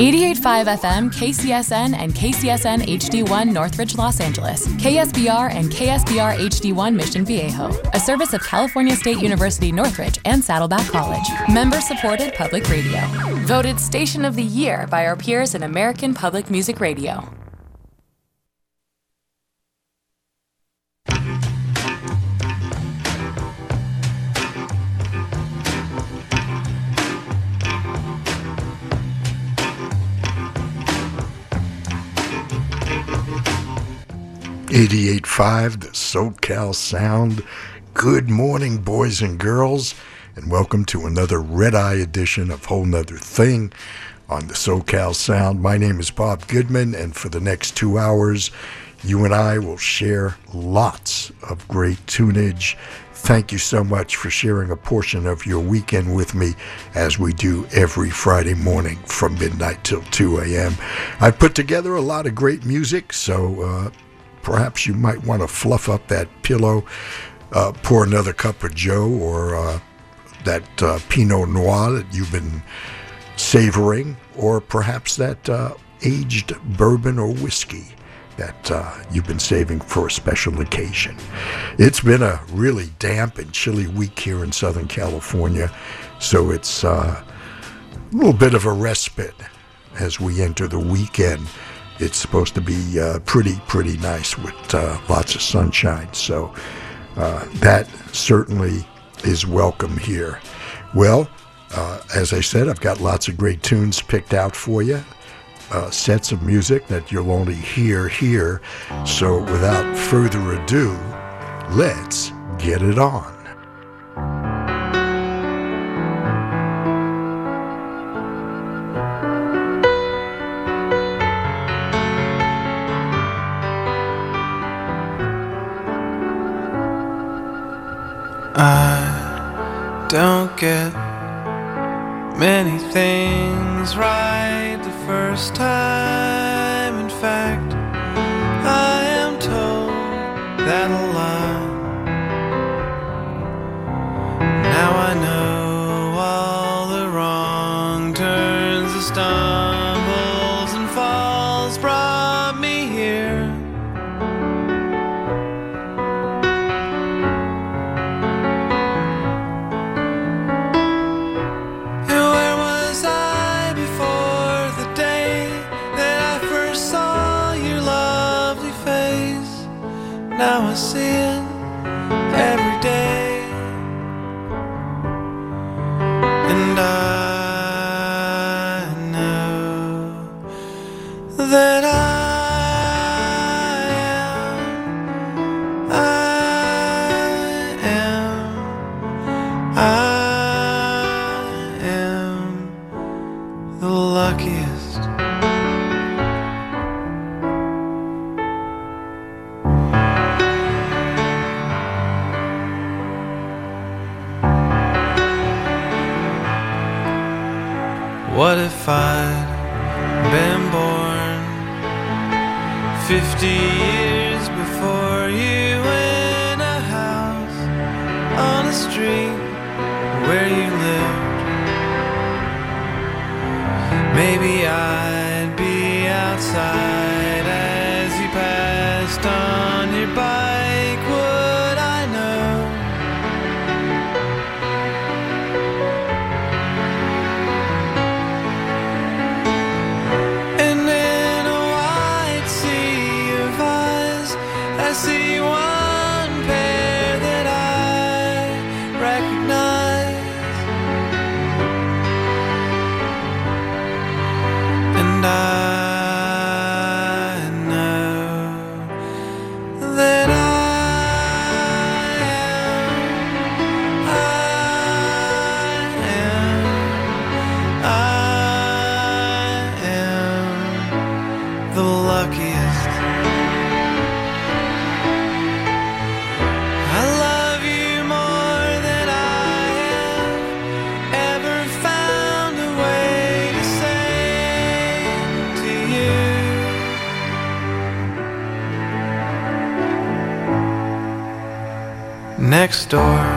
88.5 FM, KCSN, and KCSN HD1 Northridge, Los Angeles. KSBR and KSBR HD1 Mission Viejo. A service of California State University Northridge and Saddleback College. Member supported public radio. Voted Station of the Year by our peers in American Public Music Radio. 88.5, the SoCal Sound. Good morning, boys and girls, and welcome to another red eye edition of Whole 'Nuther Thing on the SoCal Sound. My name is Bob Goodman, and for the next two hours, you and I will share lots of great tunage. Thank you so much for sharing a portion of your weekend with me as we do every Friday morning from midnight till 2 a.m. I've put together a lot of great music, so uh, perhaps you might want to fluff up that pillow, uh, pour another cup of Joe or uh, that uh, Pinot Noir that you've been savoring, or perhaps that uh, aged bourbon or whiskey that uh, you've been saving for a special occasion. It's been a really damp and chilly week here in Southern California, so it's uh, a little bit of a respite as we enter the weekend it's supposed to be uh, pretty, pretty nice with uh, lots of sunshine. So uh, that certainly is welcome here. Well, uh, as I said, I've got lots of great tunes picked out for you. Uh, sets of music that you'll only hear here. So, without further ado, let's get it on. I don't get many things right the first time. In fact, I am told that a lot. Now I know Maybe I'd be outside as you passed on door,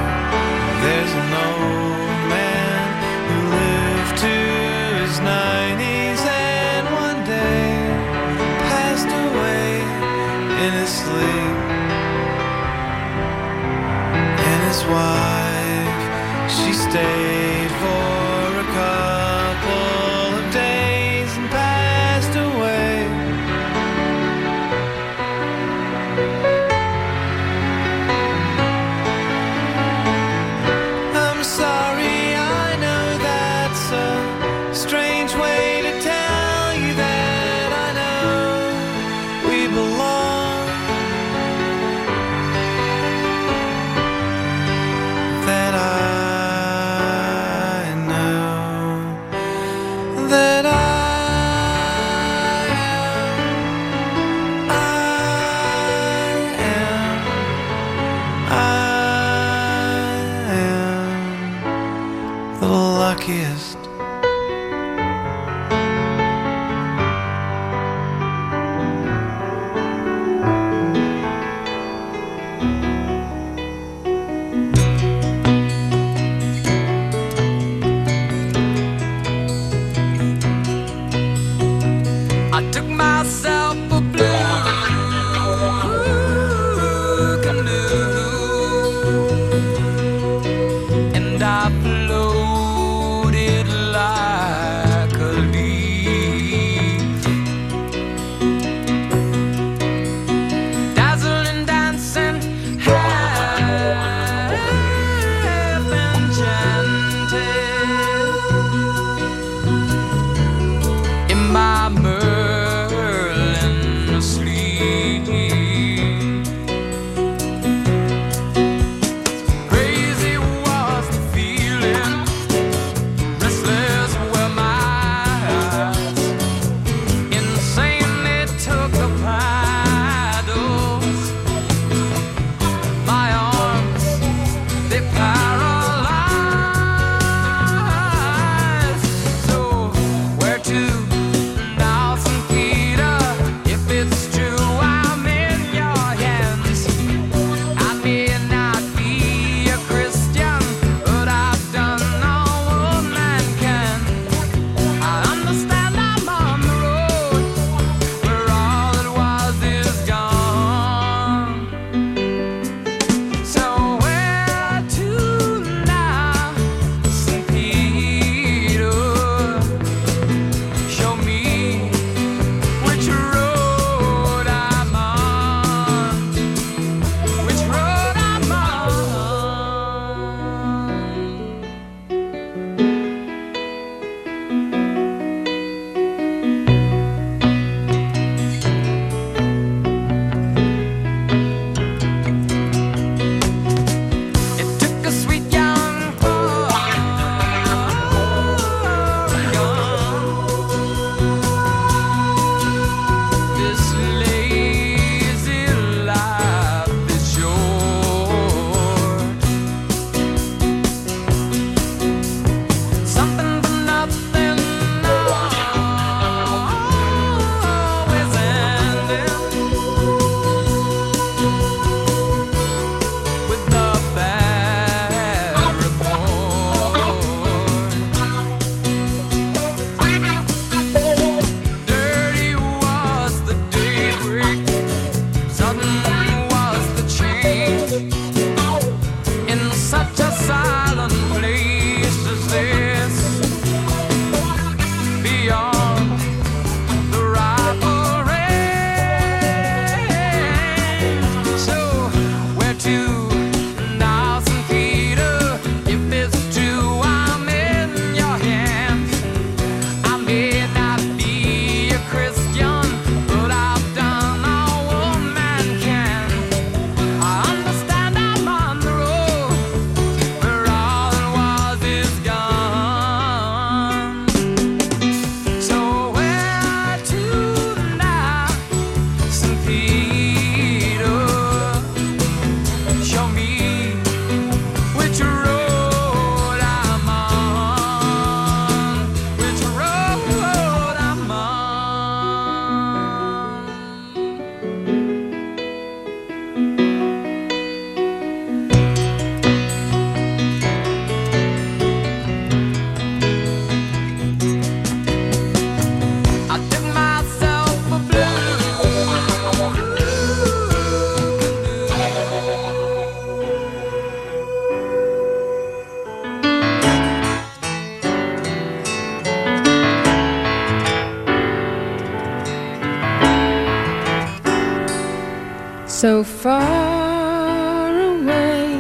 so far away.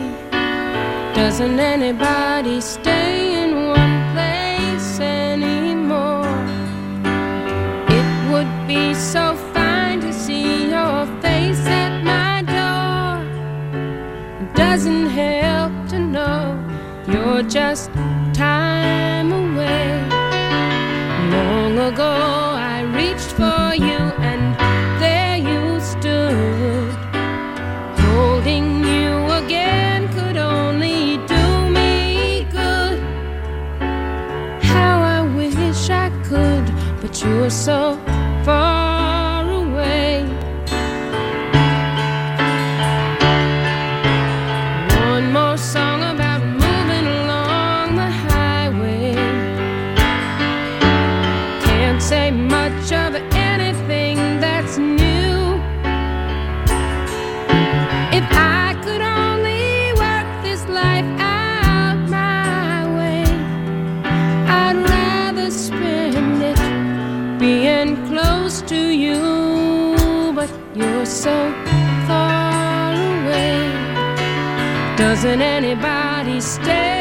Doesn't anybody stay in one place anymore? It would be so fine to see your face at my door. It doesn't help to know you're just time away. Long ago. Isn't anybody stay?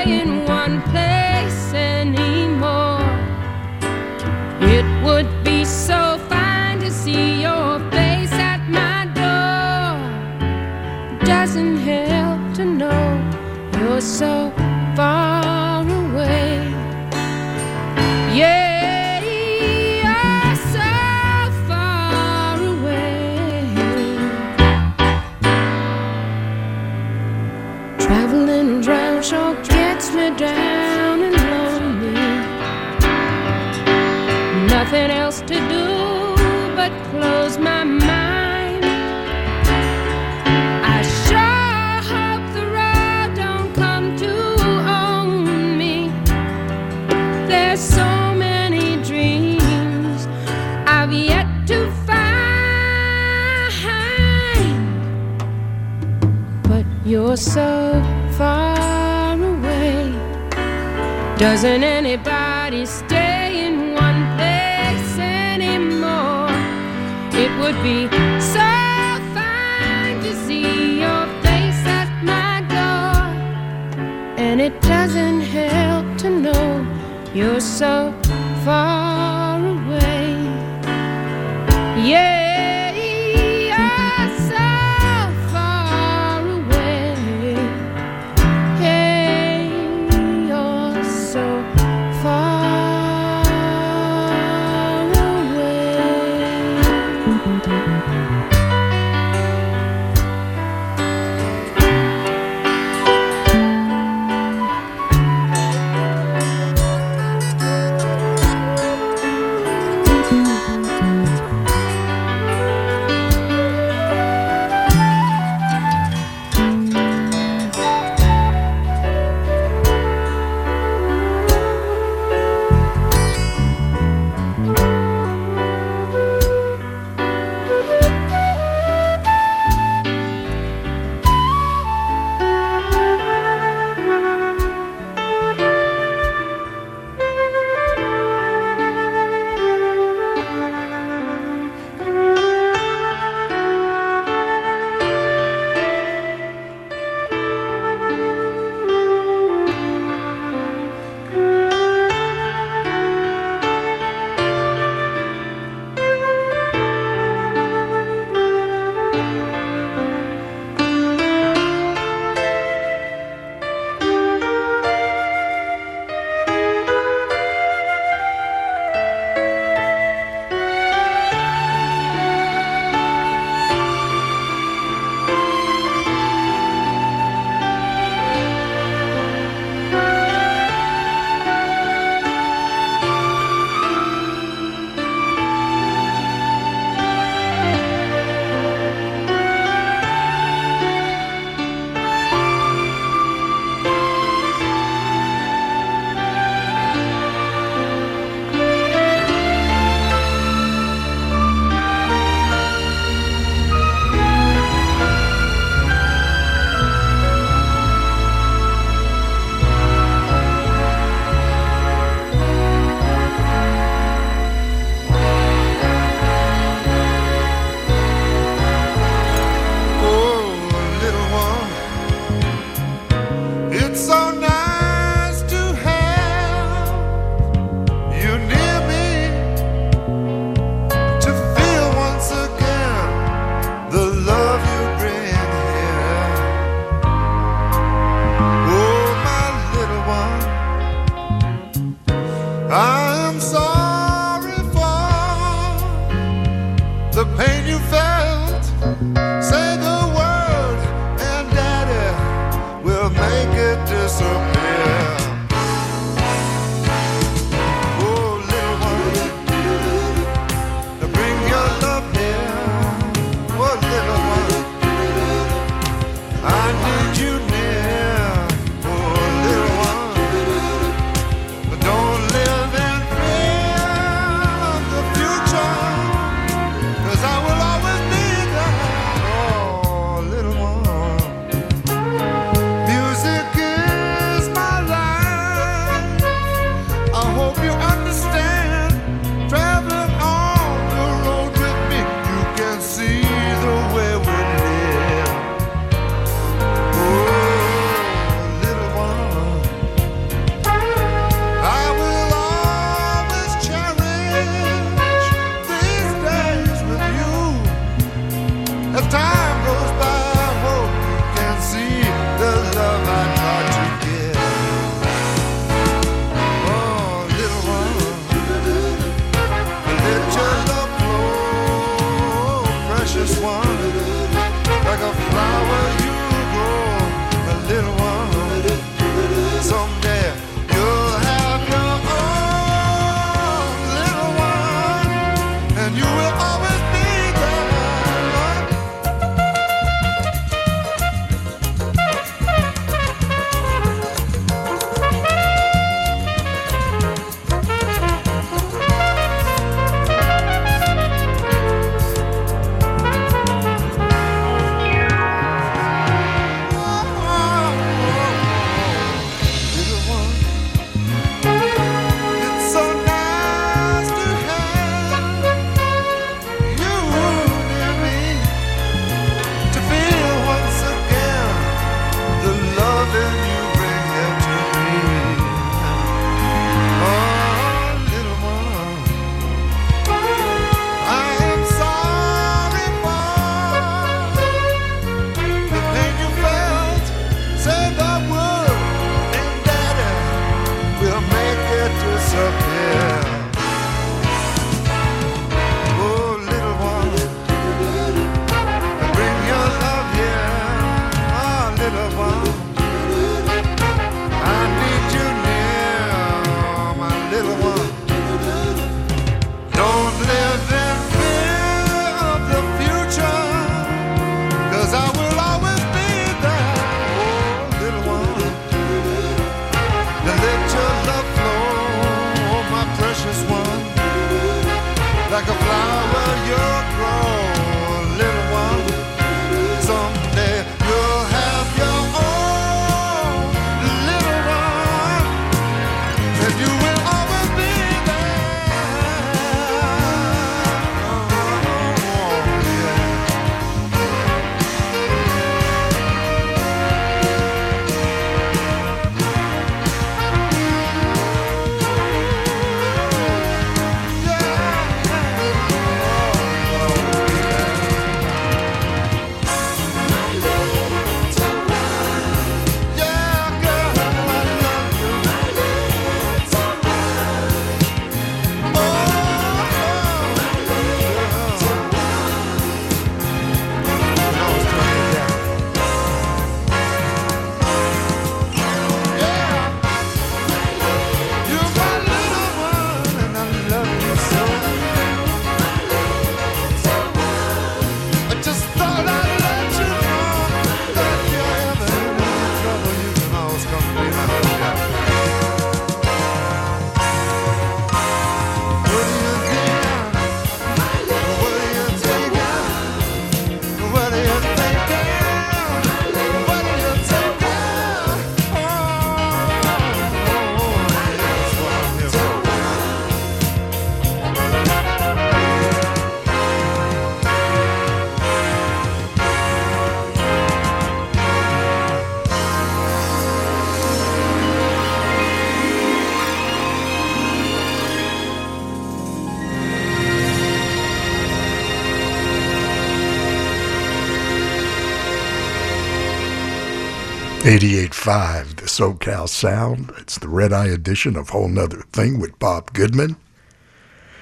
88.5, the SoCal Sound. It's the Red Eye edition of Whole 'Nuther Thing with Bob Goodman.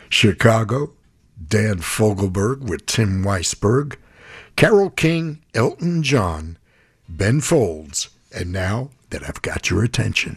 Chicago, Dan Fogelberg with Tim Weisberg. Carole King, Elton John, Ben Folds, and now that I've got your attention.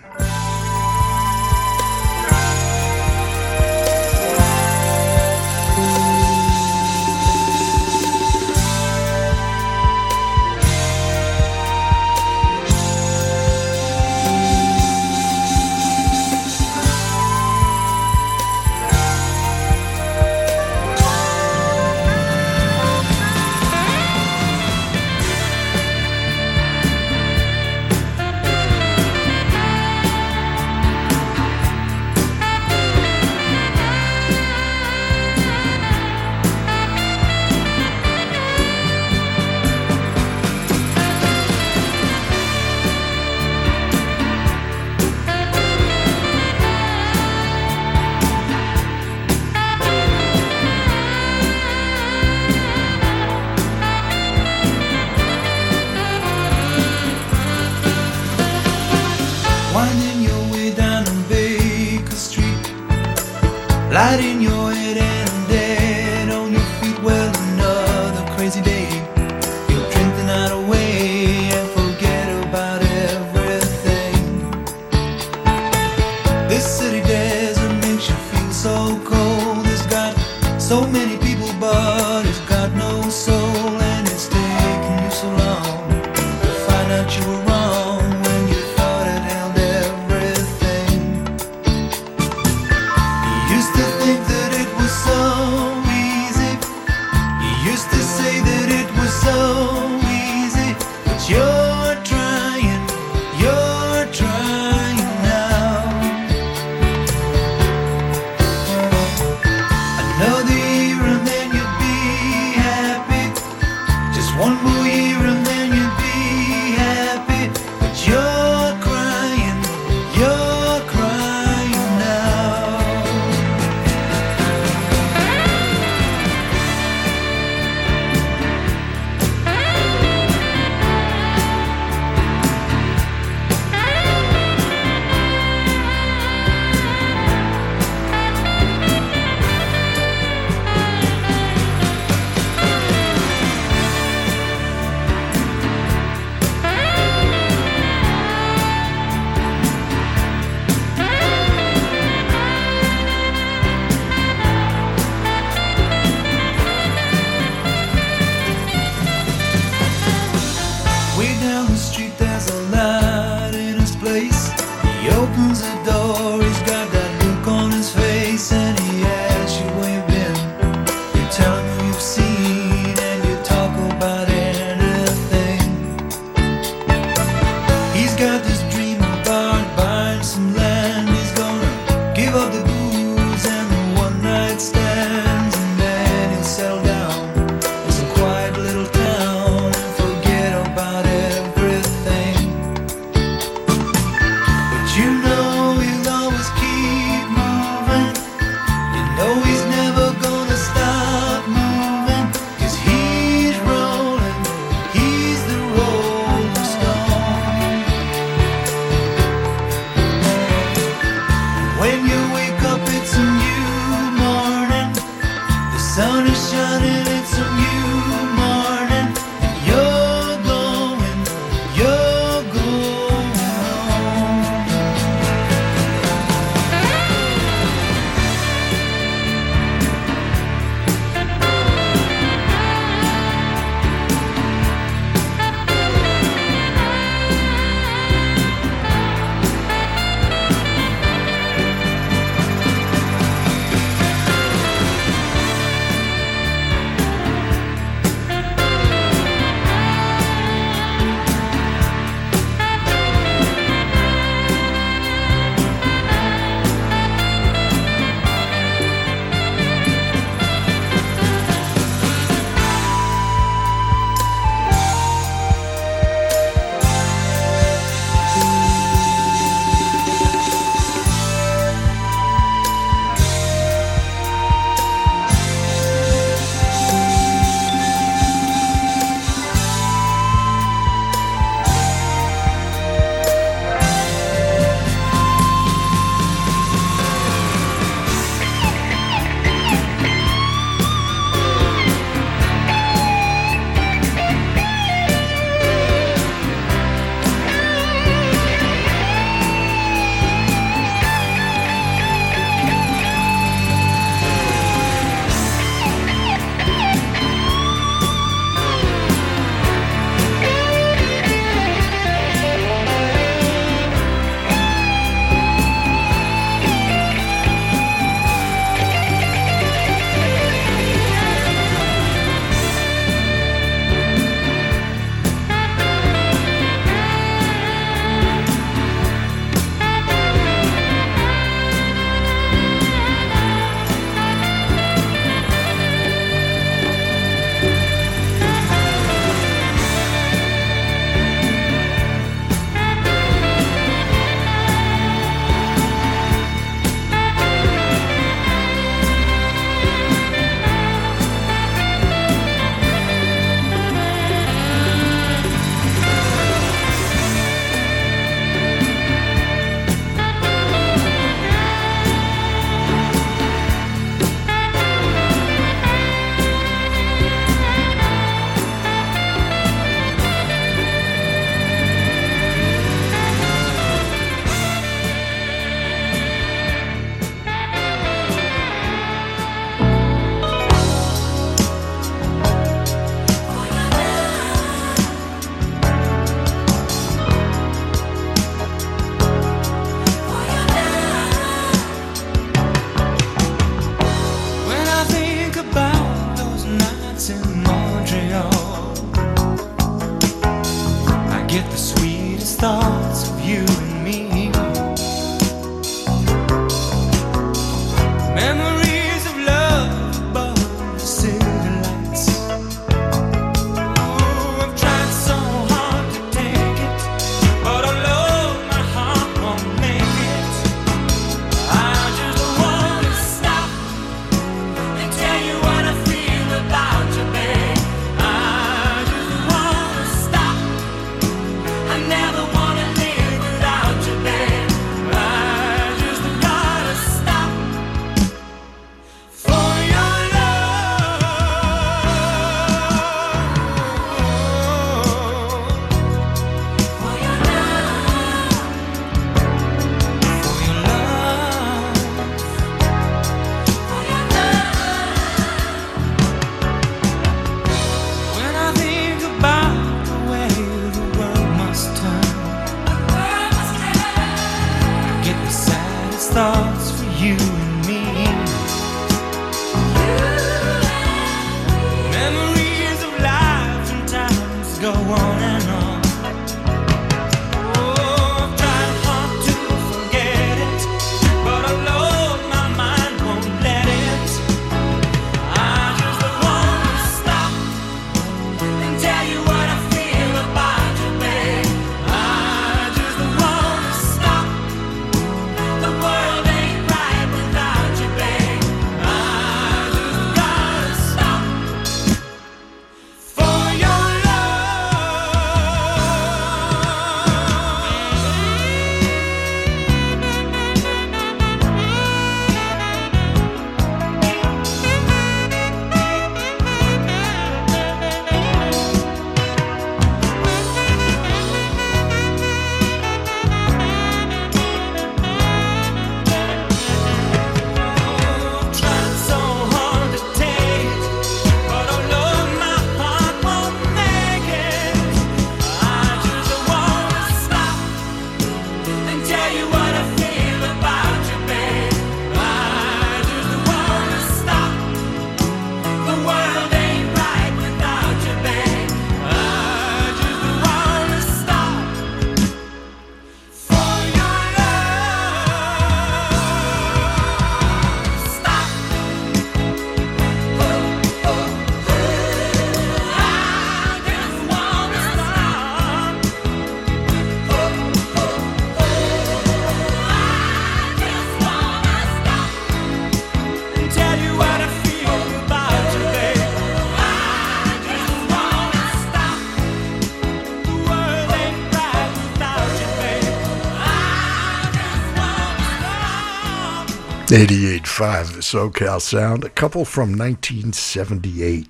88.5, the SoCal Sound, a couple from 1978,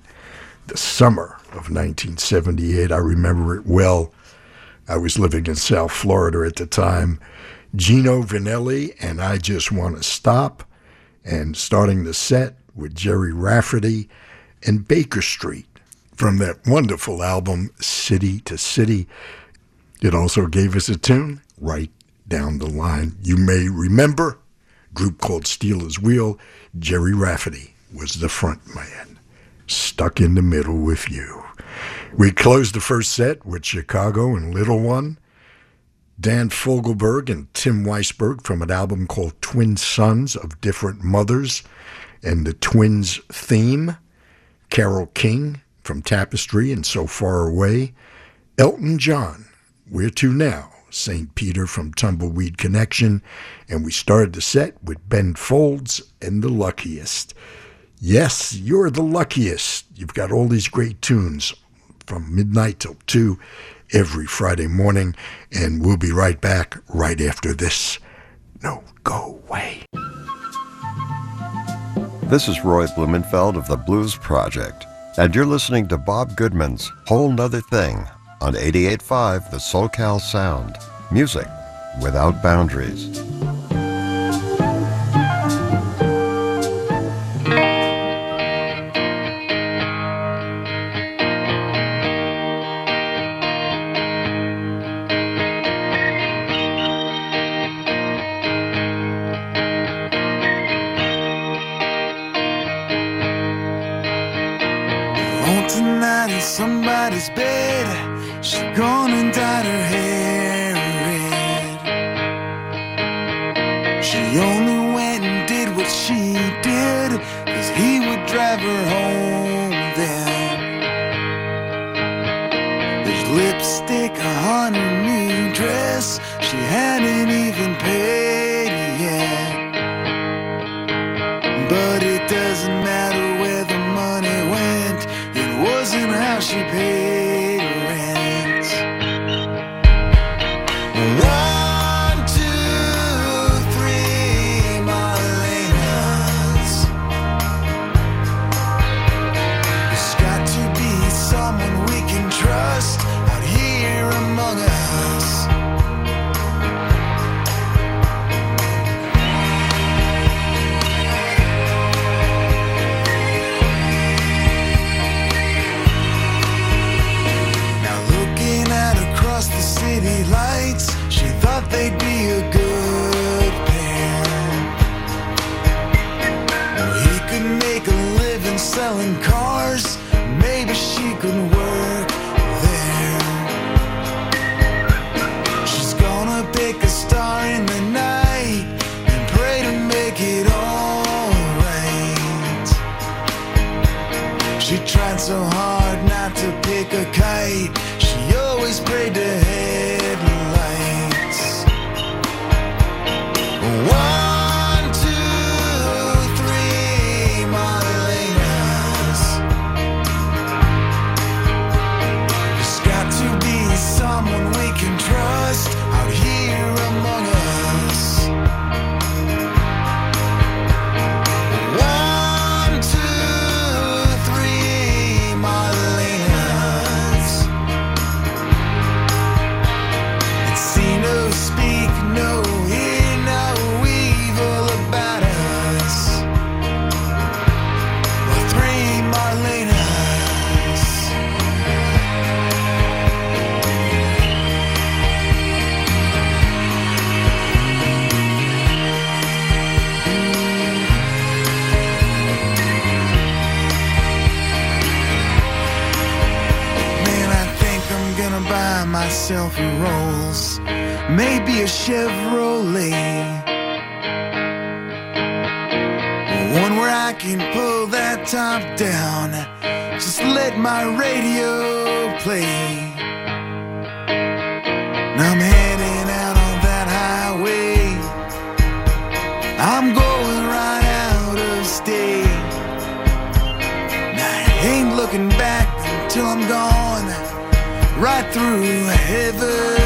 the summer of 1978. I remember it well. I was living in South Florida at the time. Gino Vannelli and I Just Want to Stop, and starting the set with Gerry Rafferty and Baker Street from that wonderful album, City to City. It also gave us a tune right down the line. You may remember group called Stealers Wheel. Gerry Rafferty was the front man. Stuck in the middle with you. We closed the first set with Chicago and Little One. Dan Fogelberg and Tim Weisberg from an album called Twin Sons of Different Mothers and the Twins theme. Carole King from Tapestry and So Far Away. Elton John, Where to Now? St. Peter from Tumbleweed Connection. And we started the set with Ben Folds and The Luckiest. Yes, you're the luckiest. You've got all these great tunes from midnight till 2 every Friday morning. And we'll be right back right after this. No, go away. This is Roy Blumenfeld of the Blues Project, and you're listening to Bob Goodman's Whole 'Nuther Thing on 88.5 The SoCal Sound. Music without boundaries. Tonight in somebody's bed, She's gone and dyed her hair red. She only went and did what she did, cause he would drive her home then. There's lipstick on her new dress, she hadn't even paid yet. But it doesn't matter where the money went, it wasn't how she paid. Selling cars. Maybe she could work there. She's gonna pick a star in the night and pray to make it alright. She tried so hard not to pick a kite. A Rolls, maybe a Chevrolet. One where I can pull that top down, just let my radio play. Now I'm heading out on that highway. I'm going right out of state. Now I ain't looking back until I'm gone, right through heaven's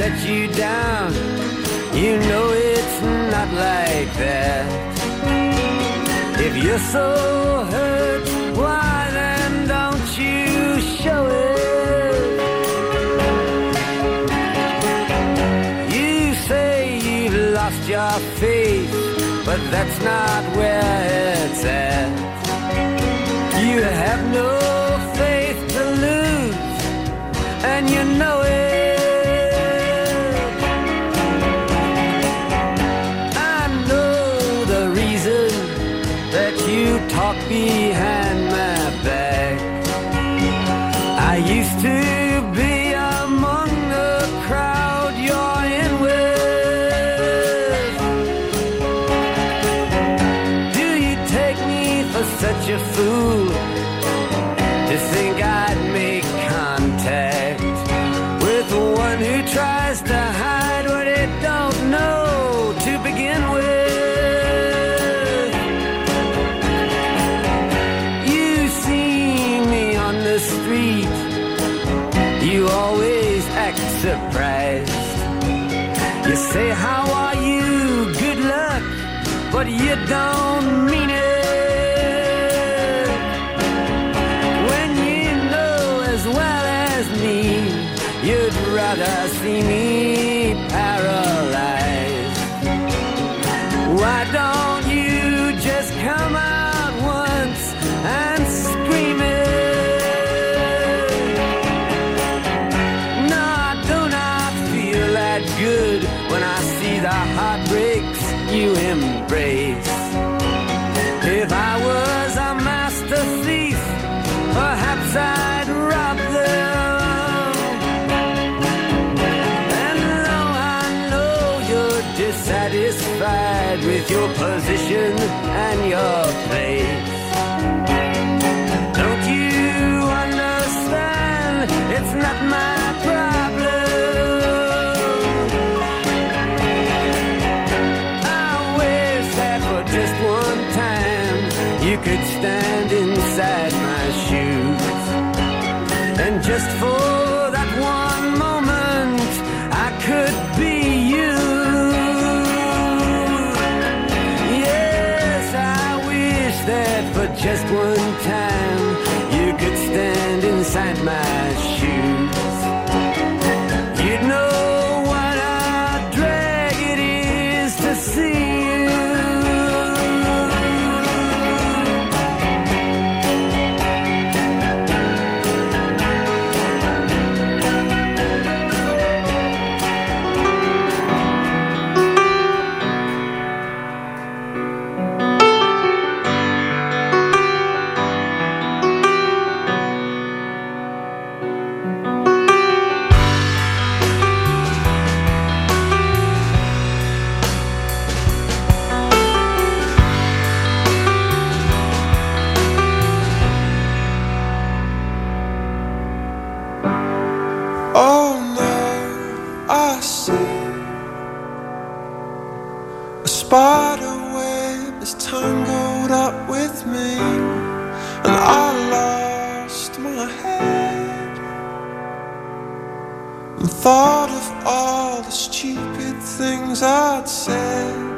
let you down. You know it's not like that. If you're so hurt, why then don't you show it? You say you've lost your faith, but that's not where it's at. You have no faith to lose, and you know it. He had. you don't mean it. When you know as well as me you'd rather see me just for that one moment I could be you. Yes, I wish that for just one time. all the stupid things I'd said.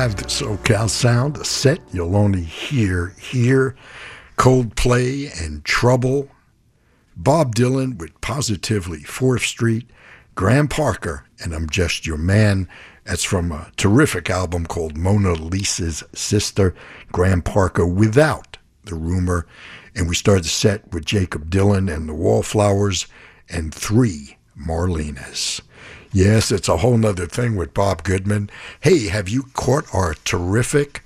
88.5, the SoCal Sound, a set you'll only hear here. Coldplay and Trouble. Bob Dylan with Positively 4th Street. Graham Parker and I'm Just Your Man. That's from a terrific album called Mona Lisa's Sister. Graham Parker without the rumor. And we started the set with Jakob Dylan and the Wallflowers and three Marlenas. Yes, it's a whole nother thing with Bob Goodman. Hey, have you caught our terrific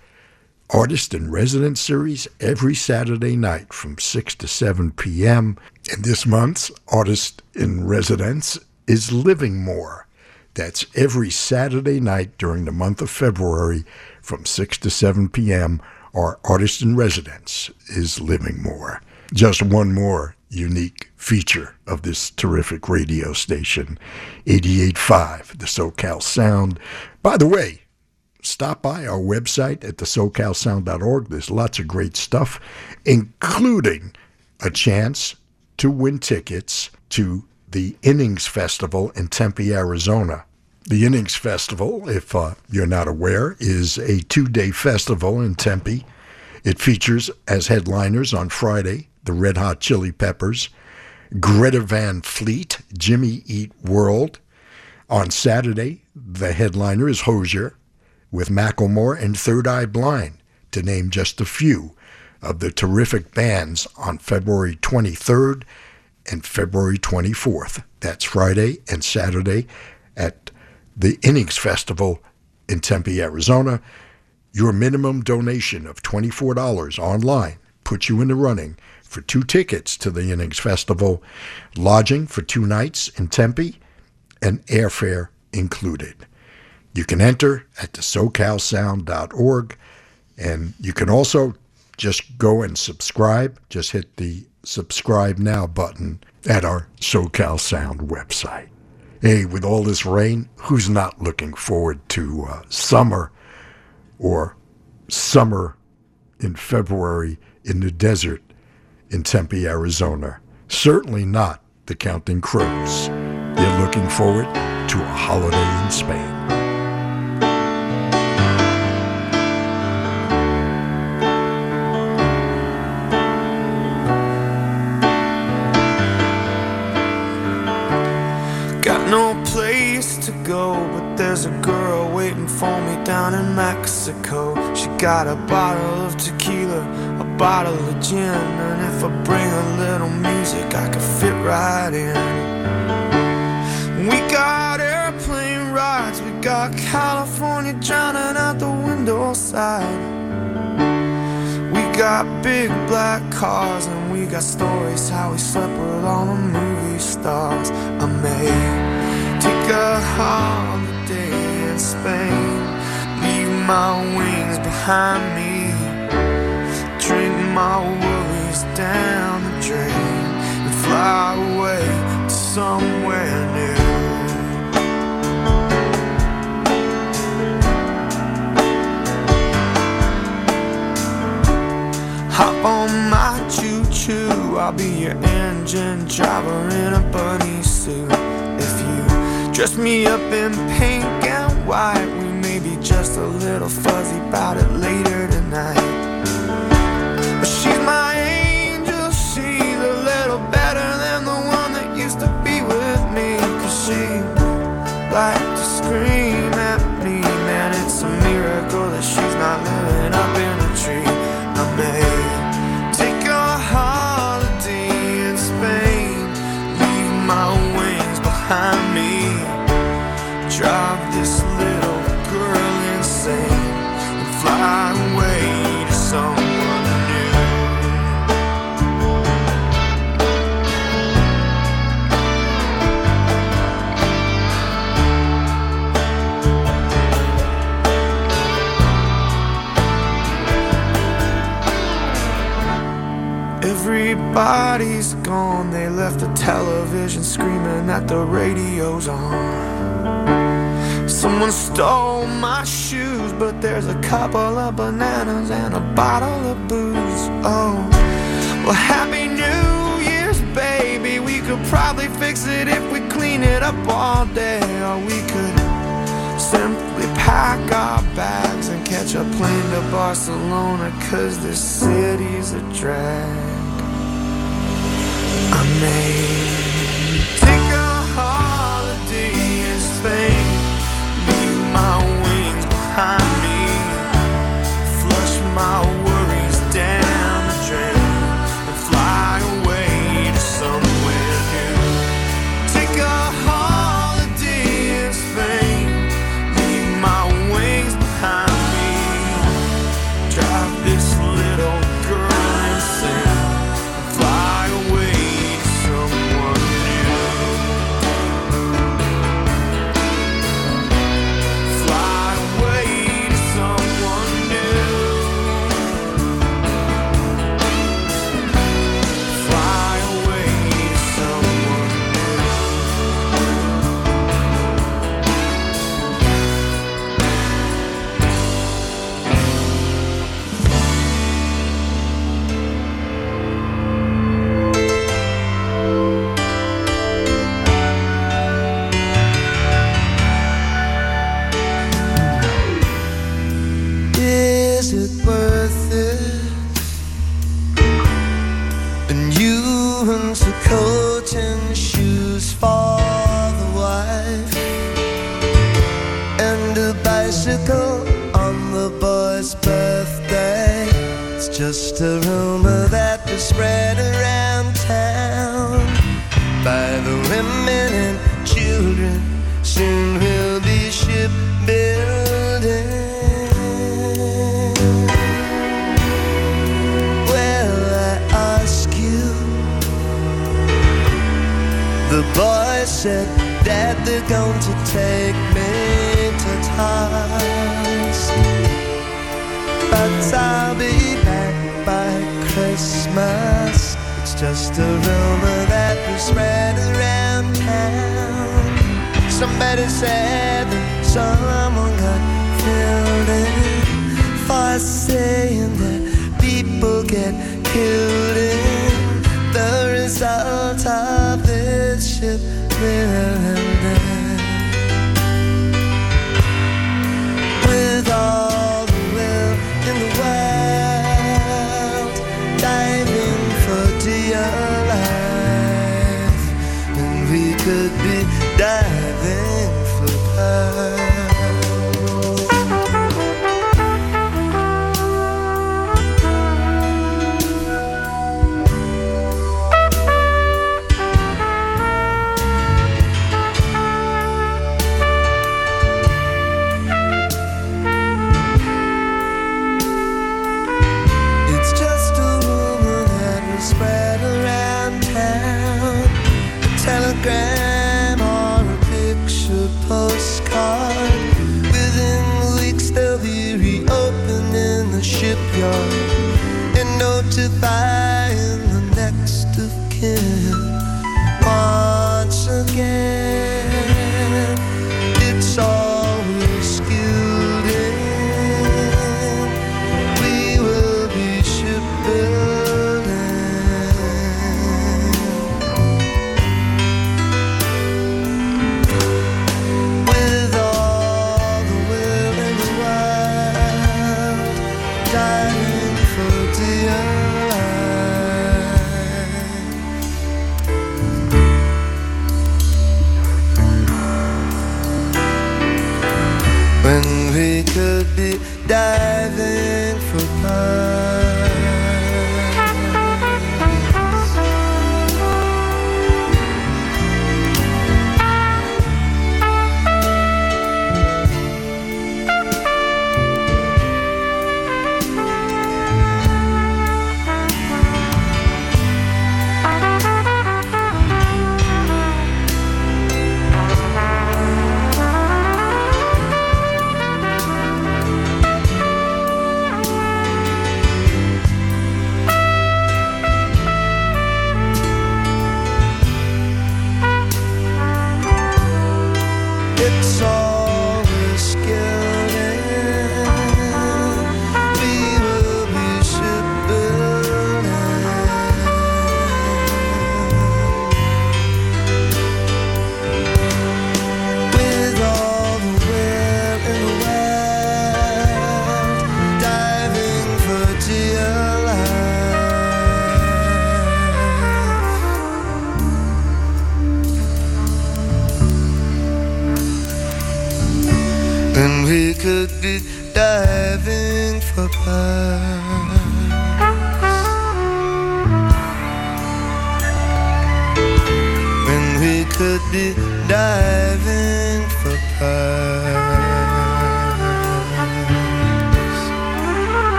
Artist in Residence series every Saturday night from 6 to 7 p.m. And this month's Artist in Residence is Living More. That's every Saturday night during the month of February from 6 to 7 p.m. Our Artist in Residence is Living More. Just one more unique feature of this terrific radio station, 88.5, the SoCal Sound. By the way, stop by our website at the SoCalSound.org. There's lots of great stuff, including a chance to win tickets to the Innings Festival in Tempe, Arizona. The Innings Festival, if uh, you're not aware, is a two day festival in Tempe. It features as headliners on Friday the Red Hot Chili Peppers, Greta Van Fleet, Jimmy Eat World. On Saturday, the headliner is Hozier with Macklemore and Third Eye Blind, to name just a few of the terrific bands on February 23rd and February 24th. That's Friday and Saturday at the Innings Festival in Tempe, Arizona. Your minimum donation of $24 online puts you in the running for two tickets to the Innings Festival, lodging for two nights in Tempe, and airfare included. You can enter at the SoCalSound.org, and you can also just go and subscribe. Just hit the subscribe now button at our SoCal Sound website. Hey, with all this rain, who's not looking forward to uh, summer or summer in February in the desert in Tempe, Arizona? Certainly not the Counting Crows. They're looking forward to a holiday in Spain. Got no place to go, but there's a girl waiting for me down in Mexico. She got a bottle of tequila, bottle of gin, and if I bring a little music, I could fit right in. We got airplane rides, we got California drowning out the window side. We got big black cars and we got stories how we slept with all the movie stars. I may take a holiday in Spain, leave my wings behind me, my worries down the drain, and fly away to somewhere new. Hop on my choo choo, I'll be your engine driver in a bunny suit. If you dress me up in pink and white, we may be just a little fuzzy about it later tonight. 来。the radio's on. Someone stole my shoes, but there's a couple of bananas and a bottle of booze. Oh, well, Happy New Year's, baby. We could probably fix it if we clean it up all day, or we could simply pack our bags and catch a plane to Barcelona, cause this city's a drag. I made. behind me, flush my just a rumor that was spread around town by the women and children. Soon we'll be shipbuilding. Well, I ask you, the boy said that they're going to take me to task, but I'll be. Christmas. It's just a rumor that we spread around town. Somebody said that someone got killed in for saying that people get killed in the result of this ship. diving for pie.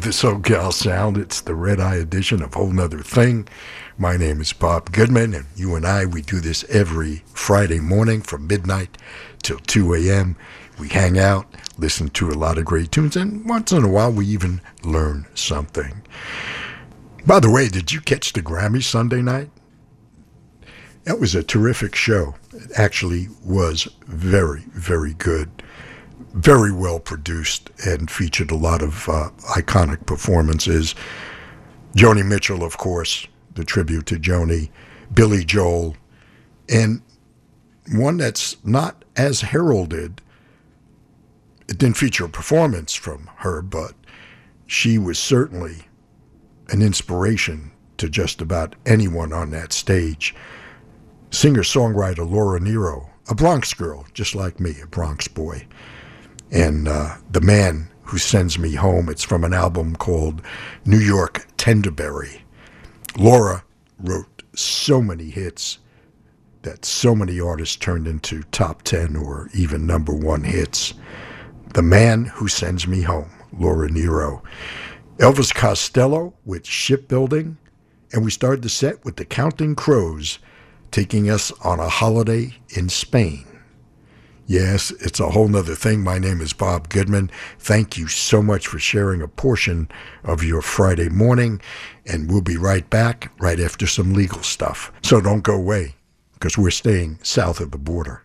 88.5 The SoCal Sound. It's the Red Eye edition of Whole 'Nuther Thing. My name is Bob Goodman, and you and I, we do this every Friday morning from midnight till 2 a.m. We hang out, listen to a lot of great tunes, and once in a while we even learn something. By the way, did you catch the Grammy Sunday night? That was a terrific show. It actually was very, very good very well produced and featured a lot of uh, iconic performances. Joni Mitchell, of course, the tribute to Joni, Billy Joel, and one that's not as heralded. It didn't feature a performance from her, but she was certainly an inspiration to just about anyone on that stage. Singer songwriter Laura Nyro, a Bronx girl, just like me, a Bronx boy and uh, The Man Who Sends Me Home. It's from an album called New York Tendaberry. Laura wrote so many hits that so many artists turned into top 10 or even number one hits. The Man Who Sends Me Home, Laura Nyro. Elvis Costello with Shipbuilding, and we started the set with the Counting Crows taking us on a holiday in Spain. Yes, it's a whole nother thing. My name is Bob Goodman. Thank you so much for sharing a portion of your Friday morning, and we'll be right back right after some legal stuff. So don't go away, because we're staying south of the border.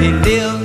They live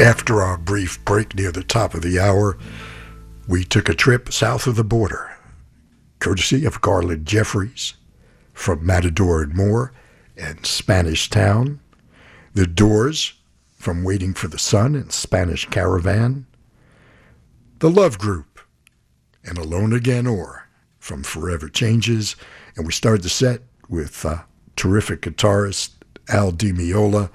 After our brief break near the top of the hour, we took a trip south of the border, courtesy of Garland Jeffreys from Matador and More and Spanish Town, the Doors from Waiting for the Sun and Spanish Caravan, the Love Group, and Alone Again Or from Forever Changes, and we started the set with uh, terrific guitarist Al Di Meola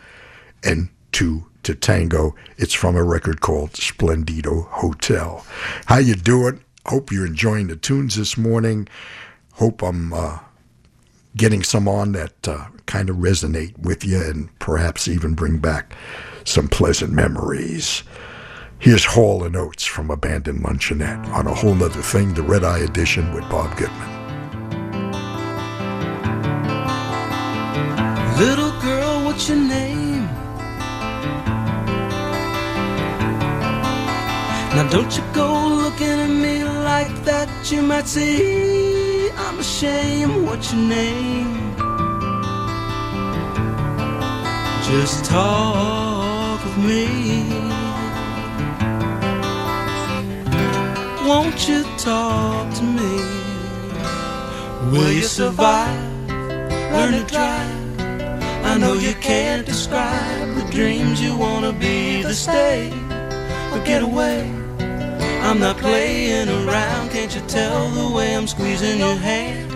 and Two to Tango. It's from a record called Splendido Hotel. How you doing? Hope you're enjoying the tunes this morning. Hope I'm uh, getting some on that uh, kind of resonate with you and perhaps even bring back some pleasant memories. Here's Hall and Oates from Abandoned Luncheonette on a whole nother thing, the Red Eye Edition with Bob Goodman. Little girl, what's your name? Now don't you go looking at me like that, you might say I'm ashamed. What's your name? Just talk me. Won't you talk to me? Will you survive? Learn to drive. I know you can't describe the dreams you wanna be, the stay or get away. I'm not playing around, can't you tell the way I'm squeezing your hand?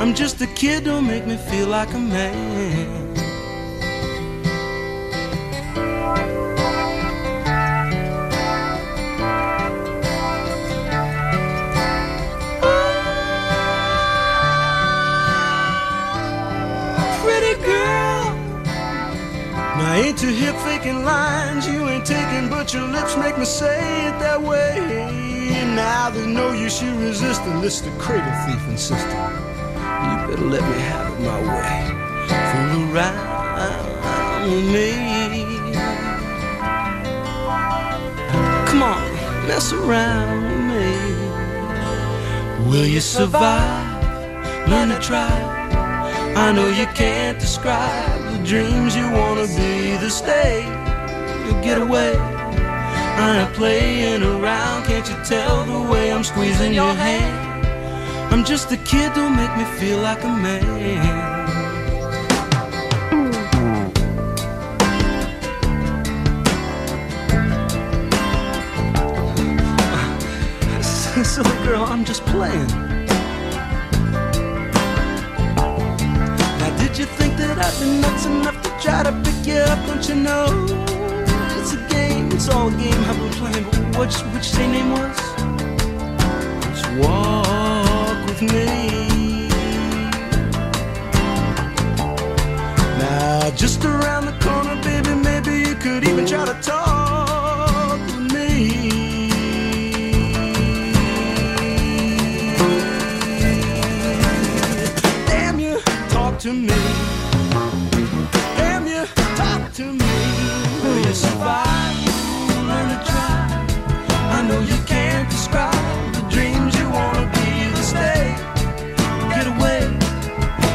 I'm just a kid, don't make me feel like a man. Too hip faking lines you ain't taking, but your lips make me say it that way. Now there's no use you resisting this the cradle thief insisting. You better let me have it my way. Fool around with me. Come on, mess around with me. Will you survive? Learn to try. I know you can't describe dreams you wanna be, the stay, you'll get away. I'm playing around, can't you tell the way I'm squeezing your hand? I'm just a kid, don't make me feel like a man. Silly girl, I'm just playing. Now, did you think that I'd be nuts enough to try to pick you up? Don't you know? It's a game, it's all a game I've been playing. But which, which say name was? Just walk with me. Now, just around the corner, baby, maybe you could even try to talk with me. Damn you, talk to me. To me. Will you survive? Learn to try. I know you can't describe the dreams you wanna be. The stay, get away.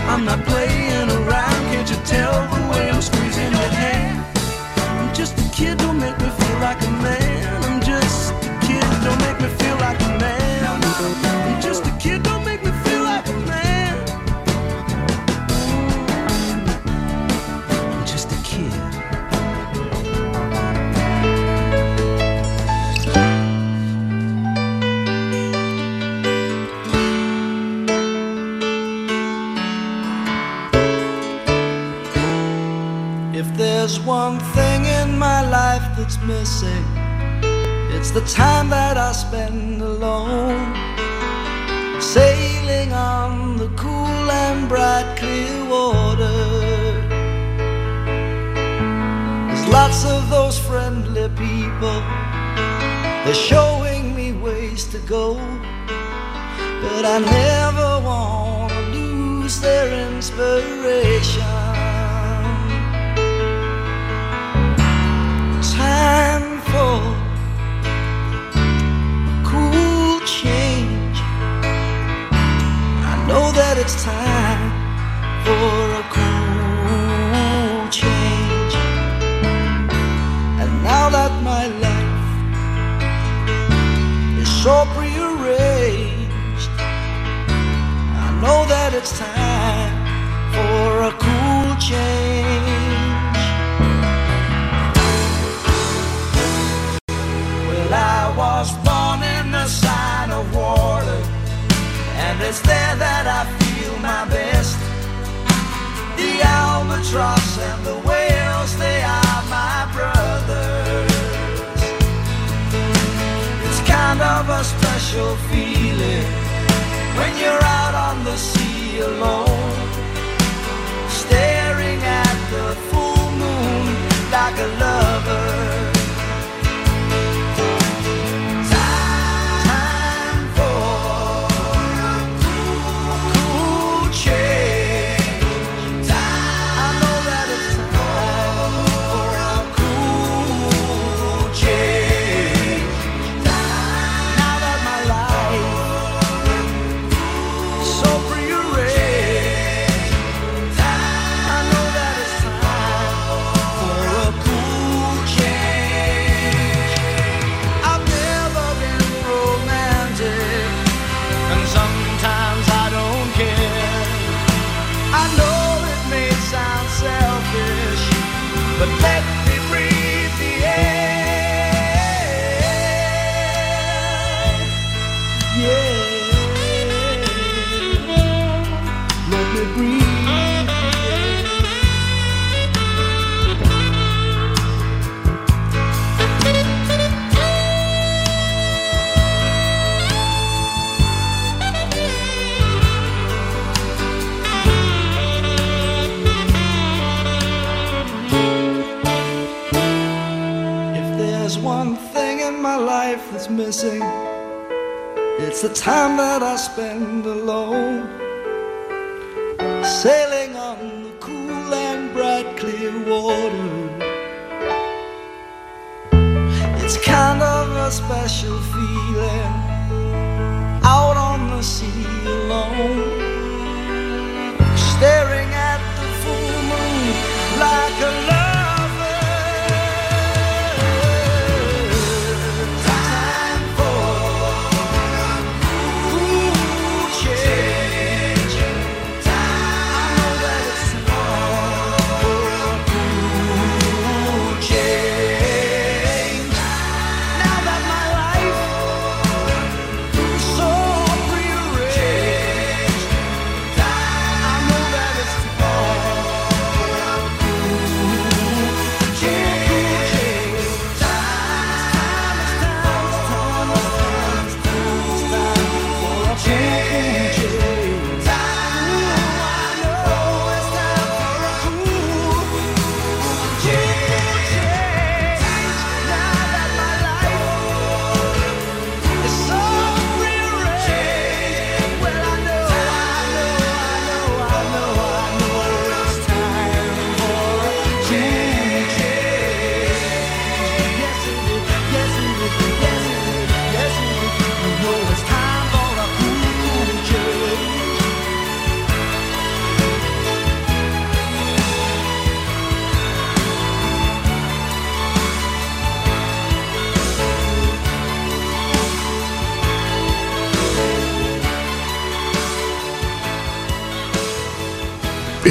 I'm not playing around. Can't you tell the way I'm squeezing your hand? I'm just a kid, don't make me feel like a man. The time that I spend alone. Sailing on the cool and bright, clear water. There's lots of those friendly people, they're showing me ways to go. But I never want to lose their inspiration. Know time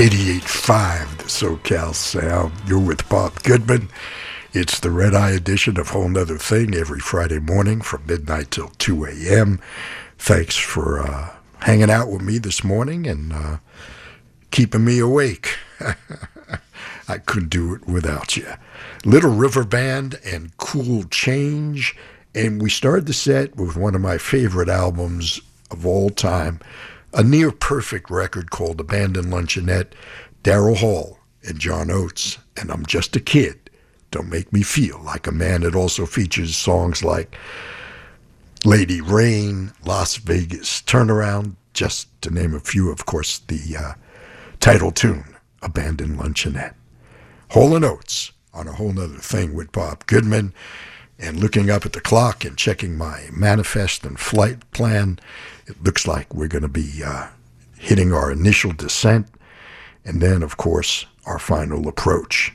88.5, the SoCal Sound. You're with Bob Goodman. It's the red eye edition of Whole 'Nuther Thing every Friday morning from midnight till 2 a.m. Thanks for uh, hanging out with me this morning and uh, keeping me awake. I couldn't do it without you. Little River Band and Cool Change. And we started the set with one of my favorite albums of all time a near perfect record called Abandoned Luncheonette, Daryl Hall and John Oates, and I'm Just a Kid. Don't Make Me Feel Like a Man. It also features songs like Lady Rain, Las Vegas Turnaround, just to name a few. Of course, the uh, title tune, Abandoned Luncheonette. Hall and Oates on a whole nother thing with Bob Goodman. And looking up at the clock and checking my manifest and flight plan, it looks like we're going to be uh, hitting our initial descent and then, of course, our final approach.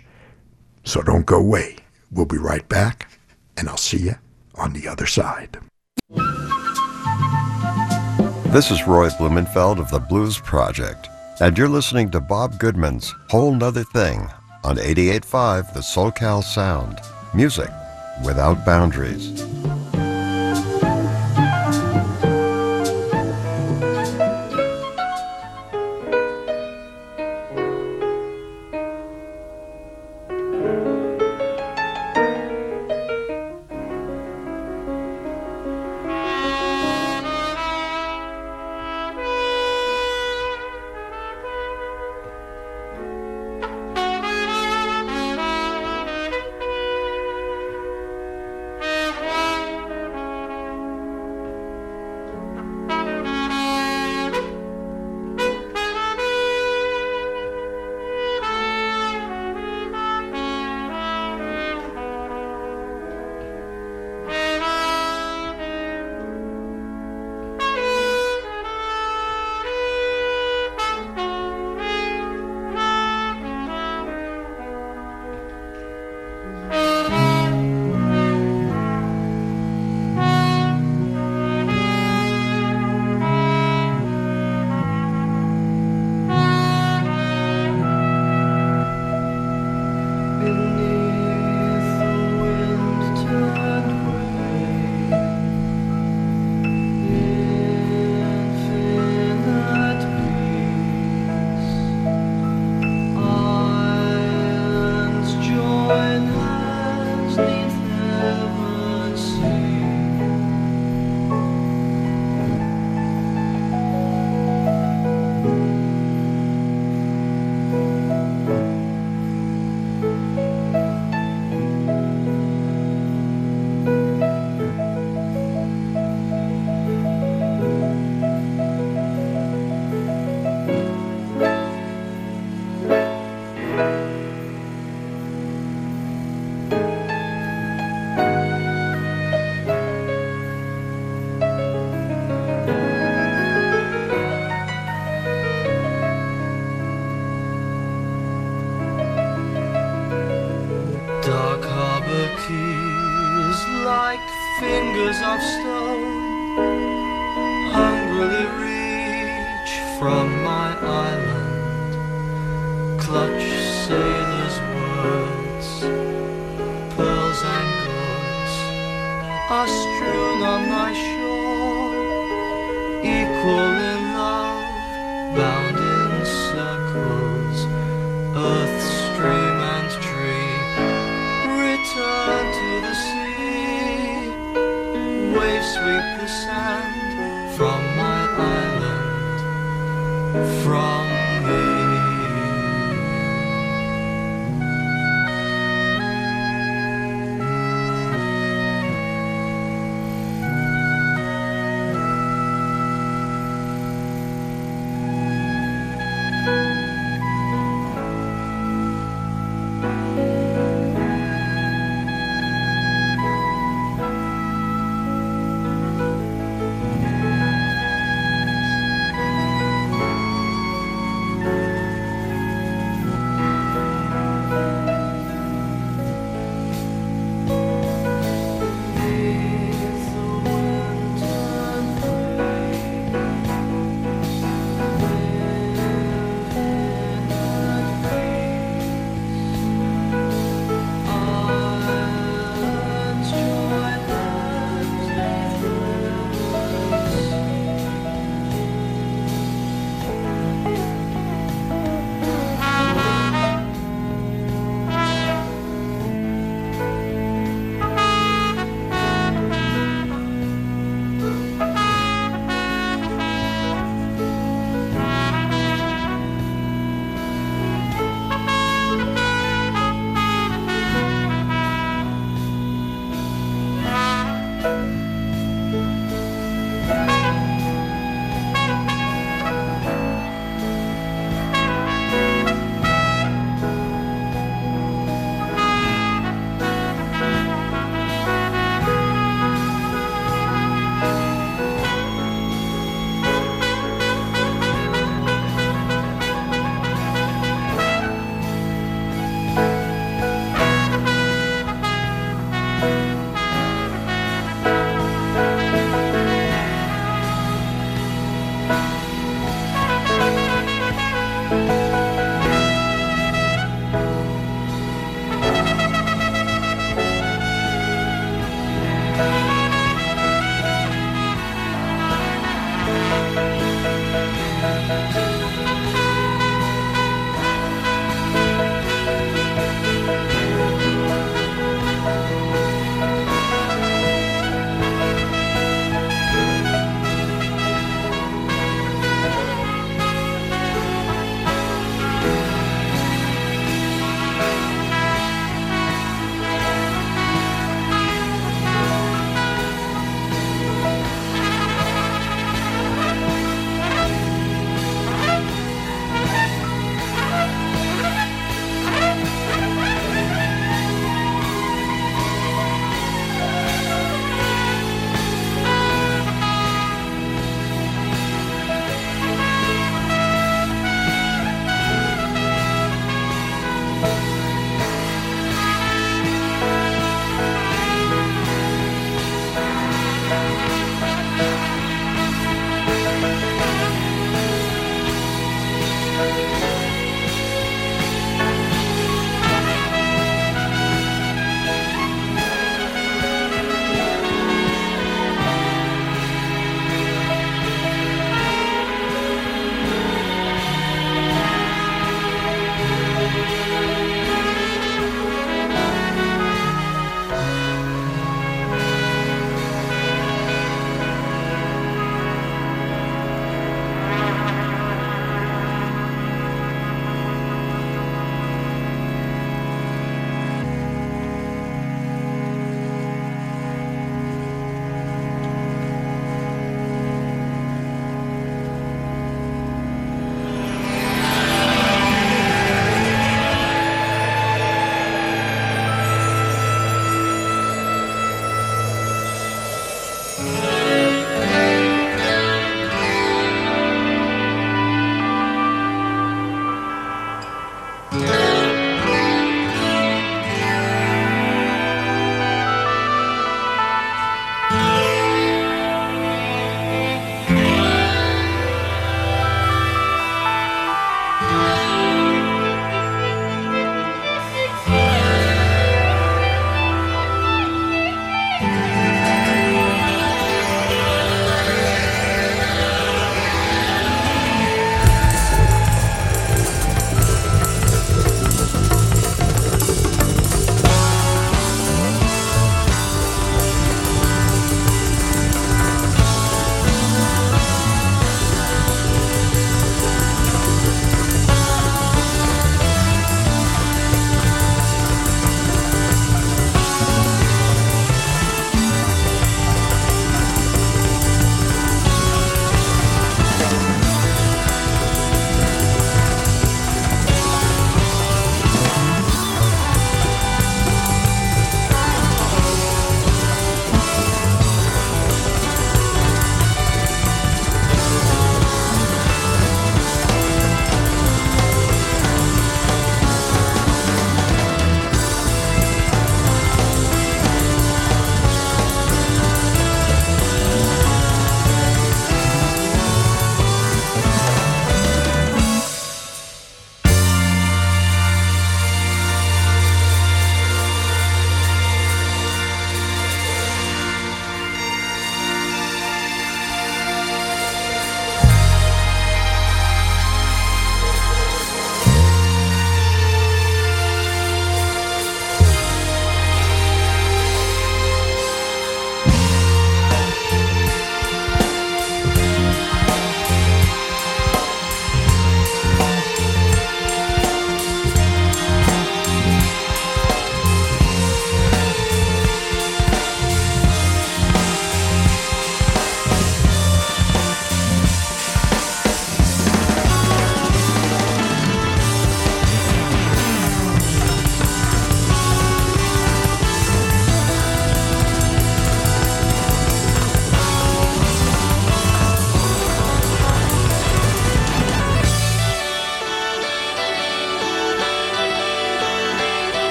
So don't go away. We'll be right back, and I'll see you on the other side. This is Roy Blumenfeld of the Blues Project, and you're listening to Bob Goodman's Whole 'Nuther Thing on 88.5 The SoCal Sound. Music without boundaries.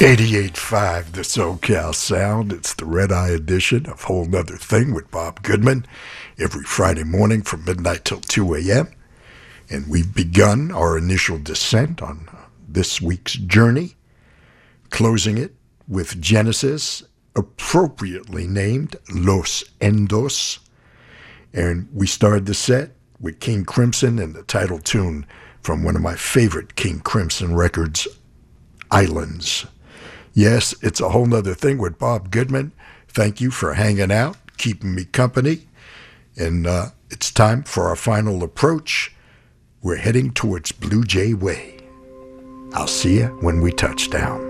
88.5 The SoCal Sound. It's the Red Eye edition of Whole 'Nuther Thing with Bob Goodman every Friday morning from midnight till 2 a.m. And we've begun our initial descent on this week's journey, closing it with Genesis, appropriately named Los Endos. And we started the set with King Crimson and the title tune from one of my favorite King Crimson records, Islands. Yes, it's a whole nother thing with Bob Goodman. Thank you for hanging out, keeping me company. And uh, it's time for our final approach. We're heading towards Blue Jay Way. I'll see you when we touch down.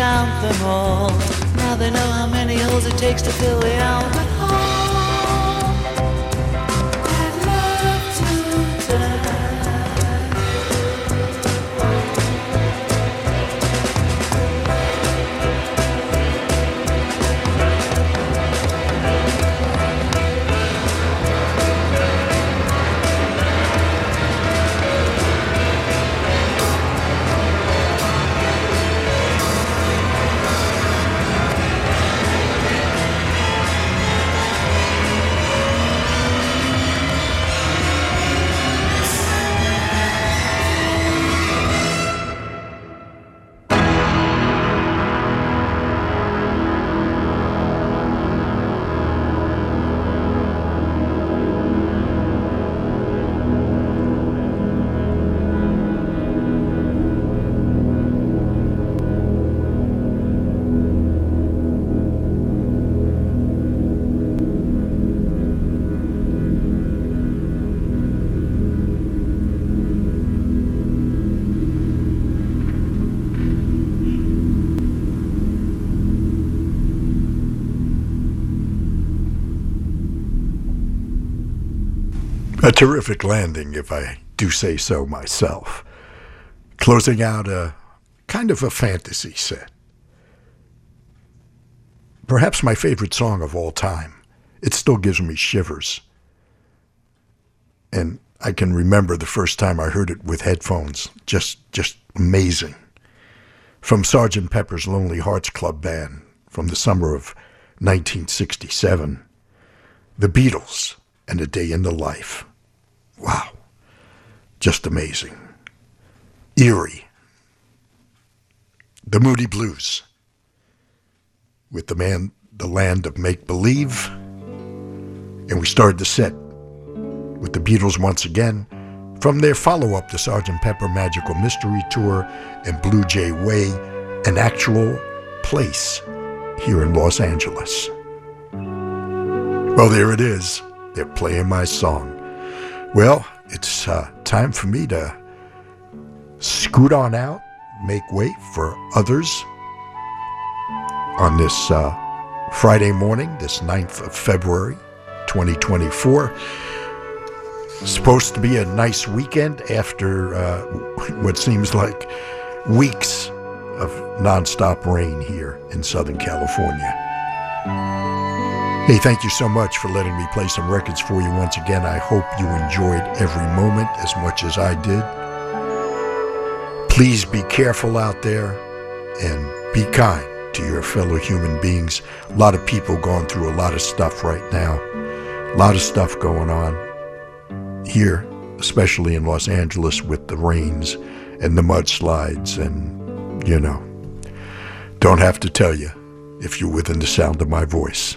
Count them all. Now they know how many holes it takes to fill the Albert terrific landing, if I do say so myself. Closing out a kind of a fantasy set. Perhaps my favorite song of all time. It still gives me shivers. And I can remember the first time I heard it with headphones. Just, just amazing. From Sgt. Pepper's Lonely Hearts Club Band from the summer of 1967. The Beatles and A Day in the Life. Wow. Just amazing. Eerie. The Moody Blues. With the man, the land of make believe. And we started the set with the Beatles once again from their follow up to Sgt. Pepper Magical Mystery Tour and Blue Jay Way, an actual place here in Los Angeles. Well, there it is. They're playing my song. Well, it's uh, time for me to scoot on out, make way for others on this uh, Friday morning, this 9th of February, 2024. Supposed to be a nice weekend after uh, what seems like weeks of nonstop rain here in Southern California. Hey, thank you so much for letting me play some records for you once again. I hope you enjoyed every moment as much as I did. Please be careful out there and be kind to your fellow human beings. A lot of people going through a lot of stuff right now. A lot of stuff going on here, especially in Los Angeles with the rains and the mudslides and, you know, don't have to tell you if you're within the sound of my voice.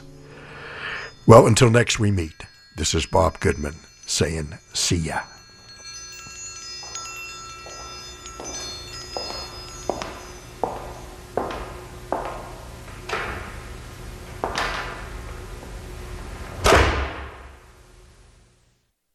Well, until next we meet, this is Bob Goodman saying, see ya.